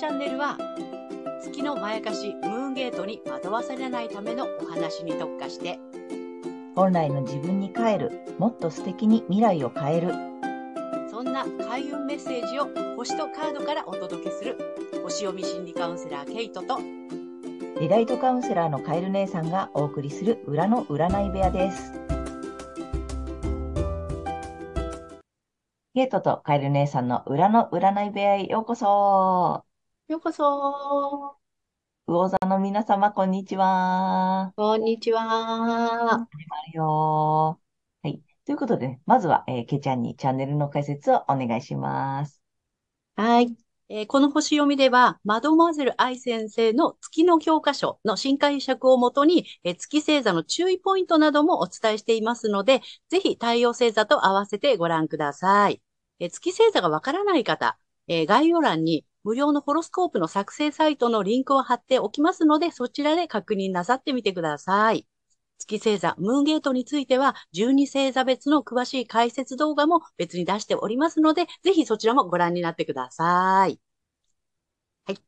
チャンネルは月のまやかしムーンゲートに惑わされないためのお話に特化して本来の自分に帰る、もっと素敵に未来を変える。そんな開運メッセージを星とカードからお届けする星読み心理カウンセラーケイトとリライトカウンセラーのカエル姉さんがお送りする裏の占い部屋です。ゲートとカエル姉さんの裏の占い部屋へようこそ。ようこそ魚座の皆様、こんにちは。こんにちは始まるよー。はい。ということで、ね、まずは、えー、けちゃんにチャンネルの解説をお願いします。はい。えーこの星読みでは、マドモアゼル愛先生の月の教科書の新解釈をもとに、えー月星座の注意ポイントなどもお伝えしていますので、ぜひ太陽星座と合わせてご覧ください。えー月星座がわからない方、えー概要欄に無料のホロスコープの作成サイトのリンクを貼っておきますので、そちらで確認なさってみてください。月星座、ムーンゲートについては、12星座別の詳しい解説動画も別に出しておりますので、ぜひそちらもご覧になってください。はい。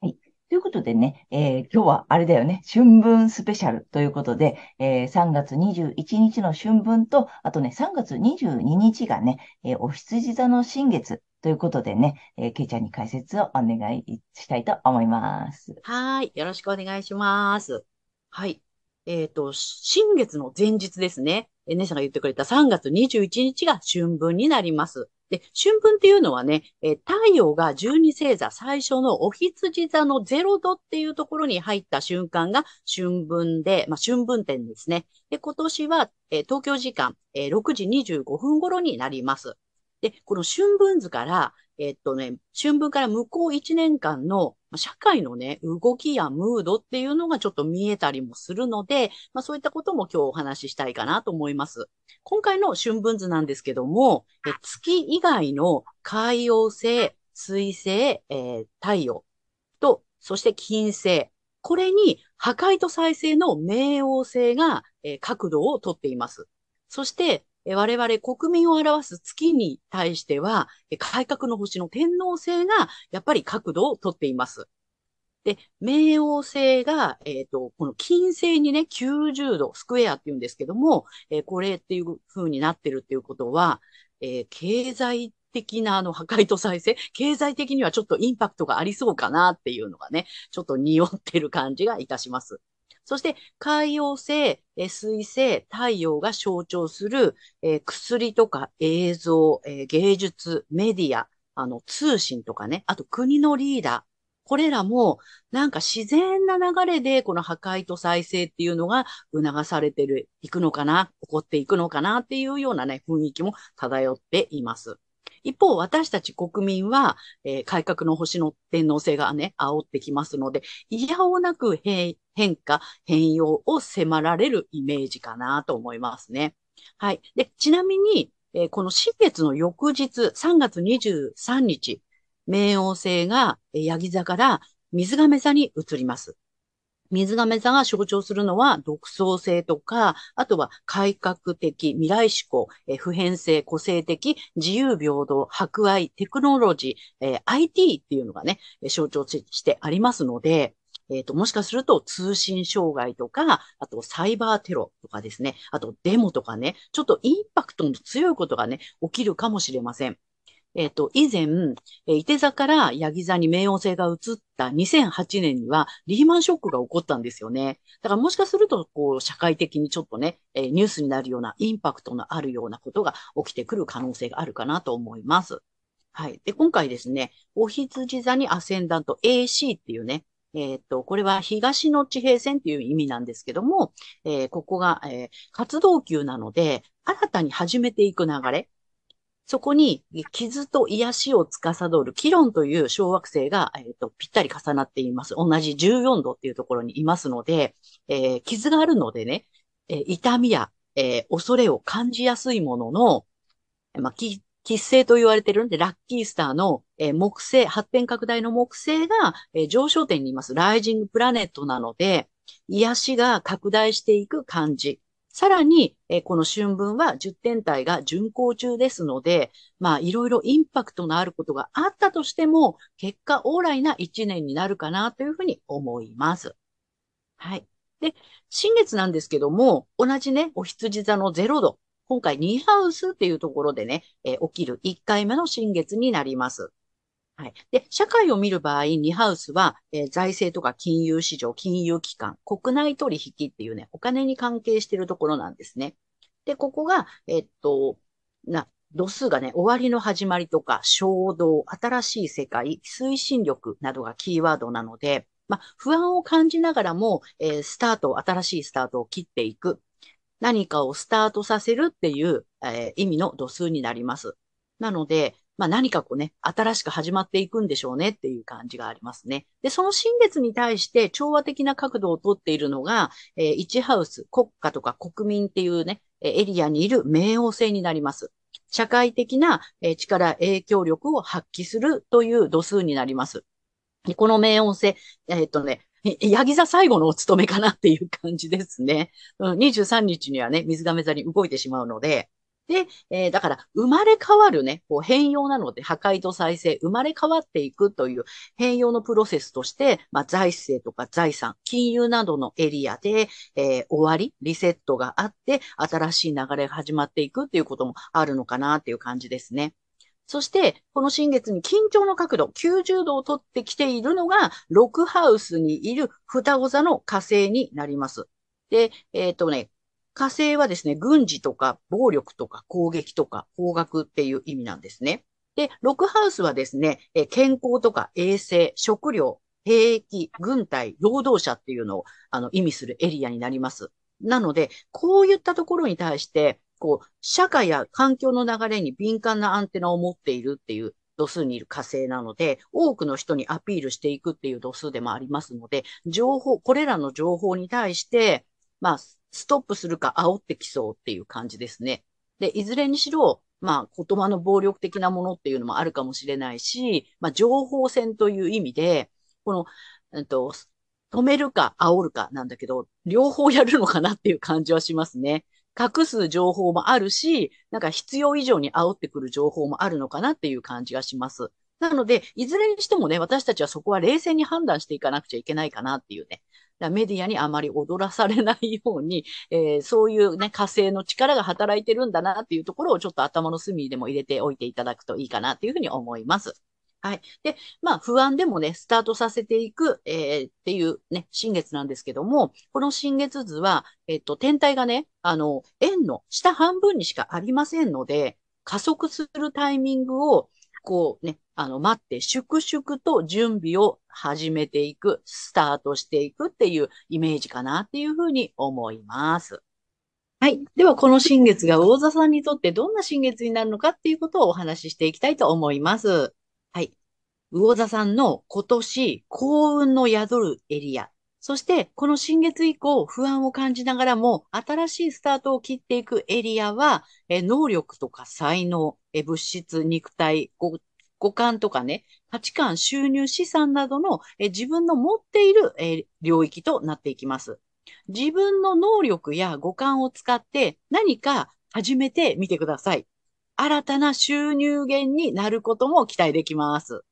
はいということでね、えー今日はあれだよね、春分スペシャルということで、えー3月21日の春分と、あとね、3月22日がね、えーお羊座の新月ということでね、えーけいちゃんに解説をお願いしたいと思います。はい。よろしくお願いします。はい。えっと、新月の前日ですね。え姉さんが言ってくれた3月21日が春分になります。で、春分っていうのはね、え太陽が12星座最初のお羊座の0度っていうところに入った瞬間が春分で、まあ、春分点ですね。で、今年は、え東京時間、えー6時25分頃になります。で、この春分図から、えっとね、春分から向こう1年間の社会のね、動きやムードっていうのがちょっと見えたりもするので、まあそういったことも今日お話ししたいかなと思います。今回の春分図なんですけども、え月以外の海洋星、水星、えー太陽と、そして金星。これに破壊と再生の冥王星が、えー角度をとっています。そして、我々国民を表す月に対しては、改革の星の天王星がやっぱり角度をとっています。で、冥王星が、えっ、と、この金星にね、90度、スクエアって言うんですけども、えーこれっていう風になってるっていうことは、えー経済的なあの破壊と再生、経済的にはちょっとインパクトがありそうかなっていうのがね、ちょっと匂ってる感じがいたします。そして、海洋星、えー水星、太陽が象徴する、えー薬とか映像、えー芸術、メディア、あの、通信とかね、あと国のリーダー、これらも、なんか自然な流れで、この破壊と再生っていうのが促されてる、いくのかな、起こっていくのかなっていうようなね、雰囲気も漂っています。一方、私たち国民は、えー改革の星の天皇制がね、煽ってきますので、いやおなく変化、変容を迫られるイメージかなと思いますね。はい。で、ちなみに、えーこの新月の翌日、3月23日、冥王星がえーヤギ座から水亀座に移ります。水亀座が象徴するのは独創性とか、あとは改革的、未来志向、え普遍性、個性的、自由平等、博愛、テクノロジー、えー IT っていうのがね、象徴してありますので、えっ、と、もしかすると通信障害とか、あとサイバーテロとかですね、あとデモとかね、ちょっとインパクトの強いことがね、起きるかもしれません。えっ、と、以前、えー、伊手座からヤギ座に冥王星が移った2008年にはリーマンショックが起こったんですよね。だからもしかすると、こう、社会的にちょっとね、えーニュースになるようなインパクトのあるようなことが起きてくる可能性があるかなと思います。はい。で、今回ですね、お羊座にアセンダント AC っていうね、えっ、と、これは東の地平線っていう意味なんですけども、えーここが、えー活動級なので、新たに始めていく流れ、そこに傷と癒しを司るキロンという小惑星が、えーとぴったり重なっています。同じ14度っていうところにいますので、えー傷があるのでね、えー痛みや、えー恐れを感じやすいものの、まあ、き吉星と言われてるんで、ラッキースターの、えー木星、発展拡大の木星が、えー上昇点にいます。ライジングプラネットなので、癒しが拡大していく感じ。さらに、えーこの春分は10天体が巡行中ですので、まあ、いろいろインパクトのあることがあったとしても、結果オーライな1年になるかなというふうに思います。はい。で、新月なんですけども、同じね、お羊座の0度。今回2ハウスっていうところでね、えー起きる1回目の新月になります。はい。で、社会を見る場合、2ハウスは、えー財政とか金融市場、金融機関、国内取引っていうね、お金に関係しているところなんですね。で、ここが、えっと、な、度数がね、終わりの始まりとか、衝動、新しい世界、推進力などがキーワードなので、まあ、不安を感じながらも、えースタートを、新しいスタートを切っていく。何かをスタートさせるっていう、えー意味の度数になります。なので、まあ何かこうね、新しく始まっていくんでしょうねっていう感じがありますね。で、その新月に対して調和的な角度をとっているのが、えー、1ハウス、国家とか国民っていうね、エリアにいる冥王星になります。社会的な、力、影響力を発揮するという度数になります。この冥王星、えーっとね、ヤギ座最後のお務めかなっていう感じですね。23日にはね、水亀座に動いてしまうので、で、えーだから、生まれ変わるね、こう変容なので、破壊と再生、生まれ変わっていくという変容のプロセスとして、まあ、財政とか財産、金融などのエリアで、えー終わり、リセットがあって、新しい流れが始まっていくっていうこともあるのかなっていう感じですね。そして、この新月に緊張の角度、90度を取ってきているのが、6ハウスにいる双子座の火星になります。で、えっ、とね、火星はですね、軍事とか暴力とか攻撃とか方角っていう意味なんですね。で、6ハウスはですね、え健康とか衛生、食料、兵役、軍隊、労働者っていうのをあの意味するエリアになります。なので、こういったところに対して、こう、社会や環境の流れに敏感なアンテナを持っているっていう度数にいる火星なので、多くの人にアピールしていくっていう度数でもありますので、情報、これらの情報に対して、まあ、ストップするか煽ってきそうっていう感じですね。で、いずれにしろ、まあ、言葉の暴力的なものっていうのもあるかもしれないし、まあ、情報戦という意味で、この、えっと、止めるか煽るかなんだけど、両方やるのかなっていう感じはしますね。隠す情報もあるし、なんか必要以上に煽ってくる情報もあるのかなっていう感じがします。なので、いずれにしてもね、私たちはそこは冷静に判断していかなくちゃいけないかなっていうね。だメディアにあまり踊らされないように、えーそういうね、火星の力が働いてるんだなっていうところをちょっと頭の隅でも入れておいていただくといいかなっていうふうに思います。はい。で、まあ、不安でもね、スタートさせていく、えーっていうね、新月なんですけども、この新月図は、えっと、天体がね、あの、円の下半分にしかありませんので、加速するタイミングを、こうね、あの、待って、粛々と準備を始めていく、スタートしていくっていうイメージかなっていうふうに思います。はい。では、この新月が魚座さんにとってどんな新月になるのかっていうことをお話ししていきたいと思います。はい。魚座さんの今年幸運の宿るエリア。そして、この新月以降、不安を感じながらも、新しいスタートを切っていくエリアは、え能力とか才能、え物質、肉体、五感とかね、価値観、収入、資産などのえ自分の持っているえ領域となっていきます。自分の能力や五感を使って何か始めてみてください。新たな収入源になることも期待できます。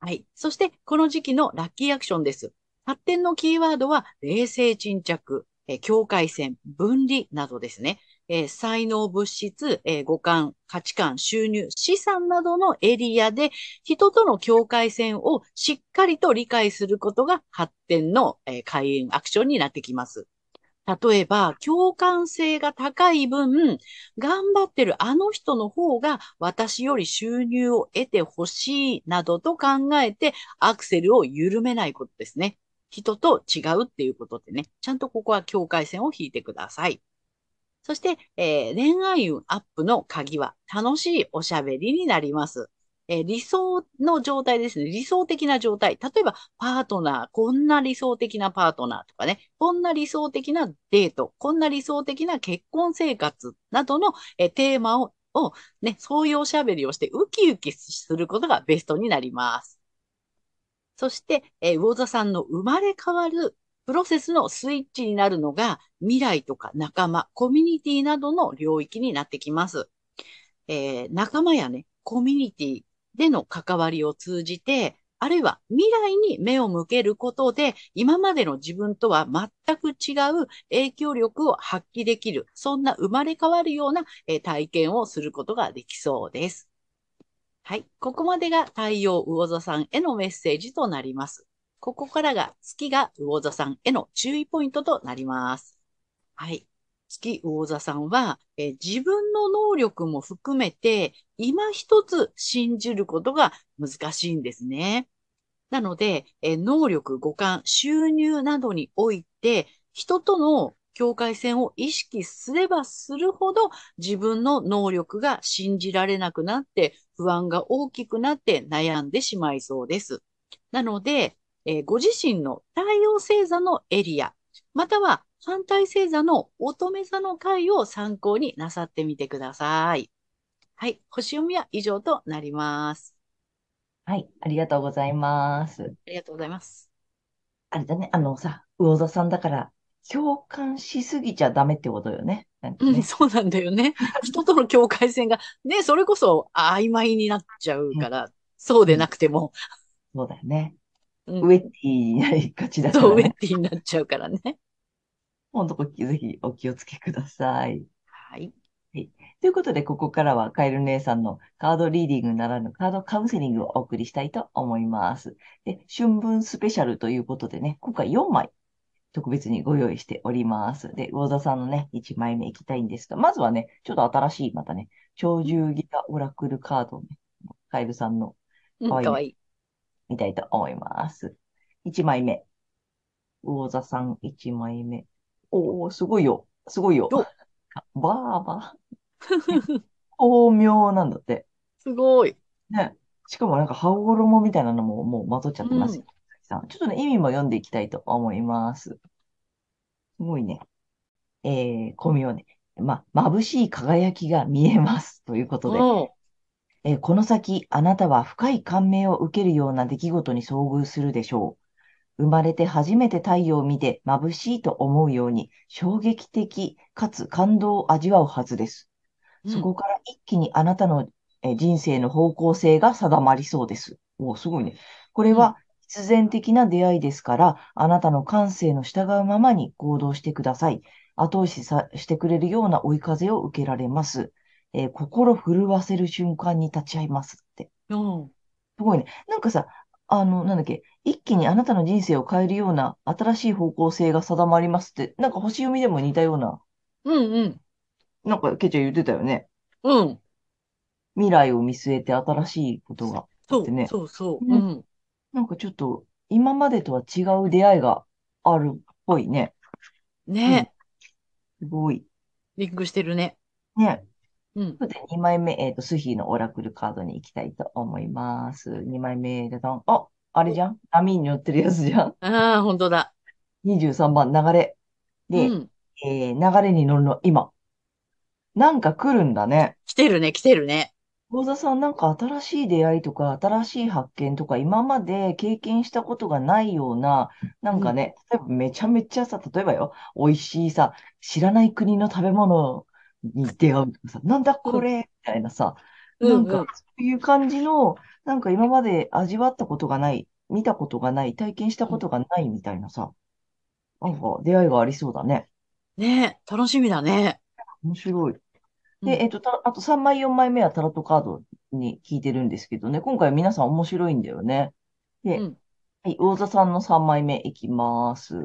はい。そして、この時期のラッキーアクションです。発展のキーワードは、冷静沈着、え境界線、分離などですね。えー才能、物質、えー五感、価値観、収入、資産などのエリアで、人との境界線をしっかりと理解することが発展の、えー開運アクションになってきます。例えば、共感性が高い分、頑張ってるあの人の方が私より収入を得てほしいなどと考えてアクセルを緩めないことですね。人と違うっていうことでね、ちゃんとここは境界線を引いてください。そして、えー恋愛運アップの鍵は楽しいおしゃべりになります。えー理想の状態ですね。理想的な状態。例えば、パートナー、こんな理想的なパートナーとかね、こんな理想的なデート、こんな理想的な結婚生活などの、えーテーマを、をね、そういうおしゃべりをしてウキウキすることがベストになります。そして、えー魚座さんの生まれ変わるプロセスのスイッチになるのが未来とか仲間、コミュニティなどの領域になってきます。えー、仲間やね、コミュニティでの関わりを通じて、あるいは未来に目を向けることで、今までの自分とは全く違う影響力を発揮できる、そんな生まれ変わるような、え体験をすることができそうです。はい。ここまでが太陽魚座さんへのメッセージとなります。ここからが月が魚座さんへの注意ポイントとなります。はい。月魚座さんは、え自分の能力も含めて、今一つ信じることが難しいんですね。なので、え能力、五感、収入などにおいて、人との境界線を意識すればするほど自分の能力が信じられなくなって不安が大きくなって悩んでしまいそうです。なので、えー、ご自身の太陽星座のエリア、または反対星座の乙女座の回を参考になさってみてください。はい。星読みは以上となります。はい。ありがとうございます。ありがとうございます。あれだね。あのさ、魚座さんだから、共感しすぎちゃダメってことよね。ねうん、そうなんだよね。人との境界線が、ね、それこそ曖昧になっちゃうから、うん、そうでなくても。そうだよね。うん、ウェッティになりがちだから、ね。そう、ウェッティになっちゃうからね。本当、ぜひお気をつけください。はい。はい。ということで、ここからはカエル姉さんのカードリーディングならぬカードカウンセリングをお送りしたいと思います。で、春分スペシャルということでね、今回4枚特別にご用意しております。で、魚座さんのね、1枚目いきたいんですが、まずはね、ちょっと新しい、またね、超獣ギガオラクルカードをね、カエルさんのかわいい。かわいい。見たいと思います。1枚目。魚座さん1枚目。おー、すごいよ。すごいよ。バーバー。巧妙なんだって。すごい。ね。しかもなんか羽衣みたいなのももう混ざっちゃってます。うん、ちょっとね、意味も読んでいきたいと思います。すごいね。えー、巧妙ね。ま、眩しい輝きが見えます。ということで。えー、この先、あなたは深い感銘を受けるような出来事に遭遇するでしょう。生まれて初めて太陽を見て眩しいと思うように衝撃的かつ感動を味わうはずです。そこから一気にあなたの人生の方向性が定まりそうです。おすごいね。これは必然的な出会いですから、あなたの感性の従うままに行動してください。後押しさしてくれるような追い風を受けられます。えー、心震わせる瞬間に立ち会いますって。うん。すごいね。なんかさ、あの、なんだっけ、一気にあなたの人生を変えるような新しい方向性が定まりますって、なんか星読みでも似たような、うんうん。なんかケチャ言ってたよね。うん。未来を見据えて新しいことがあってね。そうそうそう。うん。なんかちょっと、今までとは違う出会いがあるっぽいね。ね、うん、すごい。リンクしてるね。ね。うん。で、2枚目、えっ、ー、と、スヒーのオラクルカードに行きたいと思います。2枚目でたん。あ、あれじゃん？波に乗ってるやつじゃん？ああ、本当だ。23番、流れ。で、うん、えー、流れに乗るの、今。なんか来るんだね。来てるね、来てるね。大座さん、なんか新しい出会いとか、新しい発見とか、今まで経験したことがないような、なんかね、例えばめちゃめちゃさ、例えばよ、美味しいさ、知らない国の食べ物に出会うとかさ、なんだこれみたいなさ、なんか、そういう感じの、なんか今まで味わったことがない、見たことがない、体験したことがないみたいなさ、なんか出会いがありそうだね。ね楽しみだね。面白い。で、えっと、た、あと3枚、4枚目はタロットカードに聞いてるんですけどね、今回皆さん面白いんだよね。で、うん、はい、魚座さんの3枚目いきます。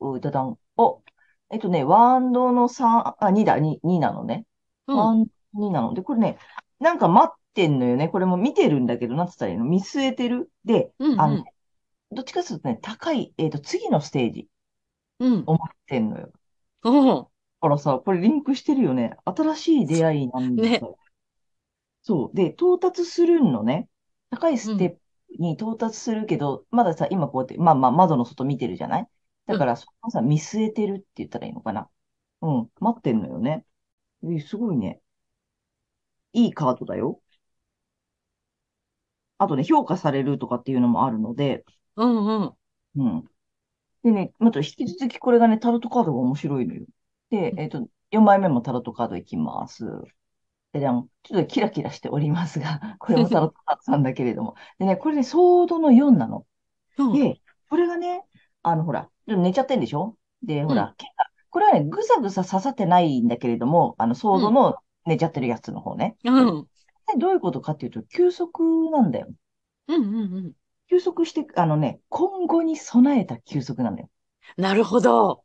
うだだん。お、えっとね、ワンドの3、あ、2だ、2、2なのね。うん、ワンド2なので、これね、なんか待ってんのよね。これも見てるんだけど、なんつったらいいの？見据えてる？で、うんうん、あの、どっちかというとね、高い、えっ、ー、と、次のステージ。うん。思ってんのよ。うん。だからさ、これリンクしてるよね。新しい出会いなんだよ。ね。そう。で、到達するのね。高いステップに到達するけど、うん、まださ、今こうやって、まあまあ窓の外見てるじゃない？だから、そこさ、見据えてるって言ったらいいのかな？うん、待ってんのよね。え、すごいね。いいカードだよ。あとね、評価されるとかっていうのもあるので、うんうん。うん。でね、また引き続きこれがね、タロットカードが面白いのよ。で、えっと、4枚目もタロットカードいきます。で、でもちょっとキラキラしておりますが、これもタロットカードなんだけれども。でね、これね、ソードの4なの。うん。で、これがね、あの、ほら、ちょっと寝ちゃってんでしょ？で、ほうんら、剣がこれはね、ぐさぐさ刺さってないんだけれども、あの、ソードの寝ちゃってるやつの方ね。うん。でどういうことかっていうと、休息なんだよ。うんうんうん。休息して、あのね、今後に備えた休息なんだよ。なるほど。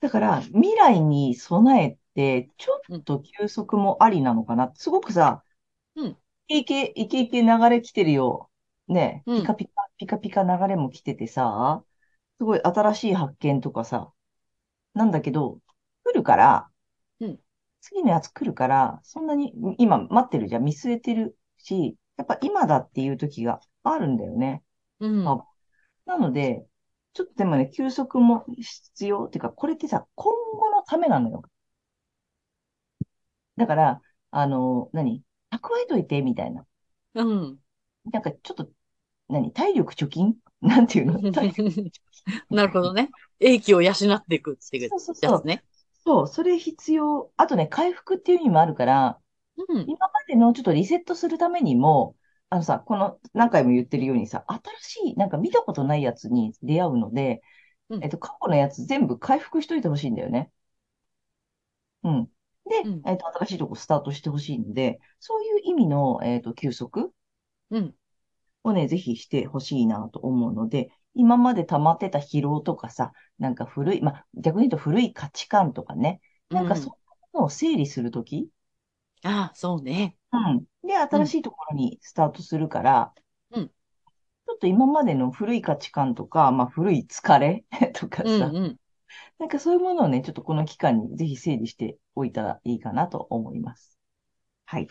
だから、未来に備えて、ちょっと休息もありなのかな。すごくさ、うんイケイケ、イケイケ流れ来てるよ。ね、うんピカピカ、ピカピカ流れも来ててさ、すごい新しい発見とかさ、なんだけど、来るから、うん次のやつ来るから、そんなに今待ってるじゃん、見据えてるし、やっぱ今だっていう時があるんだよね。うん。あなので、ちょっとでもね、休息も必要。っていうか、これってさ、今後のためなのよ。だから、あの、何？蓄えといて、みたいな。うん。なんか、ちょっと、何？体力貯金？なんていうの？なるほどね。英気を養っていくっていうそうそうそうやつね。そう、それ必要。あとね、回復っていう意味もあるから、うん。今までのちょっとリセットするためにも、あのさ、この何回も言ってるようにさ、新しい、なんか見たことないやつに出会うので、うんえっと、過去のやつ全部回復しといてほしいんだよね。うん。で、うんえっと、新しいとこスタートしてほしいので、そういう意味の、えっと、休息うん。をね、ぜひしてほしいなと思うので、今まで溜まってた疲労とかさ、なんか古い、まあ、逆に言うと古い価値観とかね、なんかうんそういうのを整理するとき、ああ、そうね。うん。で、新しいところにスタートするから、うんちょっと今までの古い価値観とか、まあ古い疲れ とかさ、うんうん。なんかそういうものをね、ちょっとこの期間にぜひ整理しておいたらいいかなと思います。はい。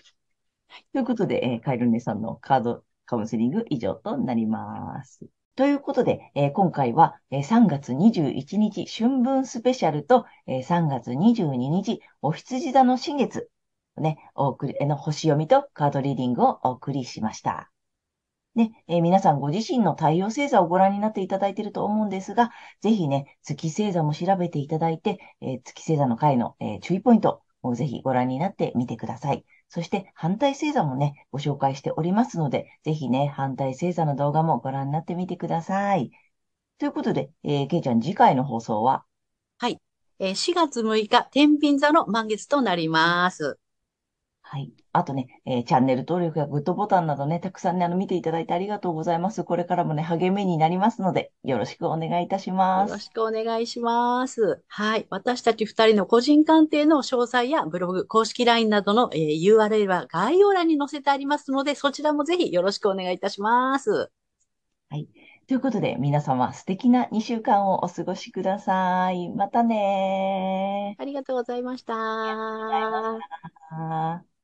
ということで、えーカイルネさんのカードカウンセリング以上となります。ということで、えー今回は、えー3月21日春分スペシャルと、えー3月22日お羊座の新月ね、お送り、の星読みとカードリーディングをお送りしました。ね、えー皆さんご自身の太陽星座をご覧になっていただいていると思うんですが、ぜひね、月星座も調べていただいて、えー月星座の回の、えー注意ポイントをぜひご覧になってみてください。そして反対星座もね、ご紹介しておりますので、ぜひね、反対星座の動画もご覧になってみてください。ということで、えー、けいちゃん次回の放送は、はい4月6日、天秤座の満月となります。はい。あとね、えーチャンネル登録やグッドボタンなどね、たくさんね、あの、見ていただいてありがとうございます。これからもね、励みになりますので、よろしくお願いいたします。よろしくお願いします。はい。私たち二人の個人鑑定の詳細やブログ、公式 LINE などの、えー URL は概要欄に載せてありますので、そちらもぜひよろしくお願いいたします。ということで、皆様素敵な2週間をお過ごしください。またねありがとうございました。ー。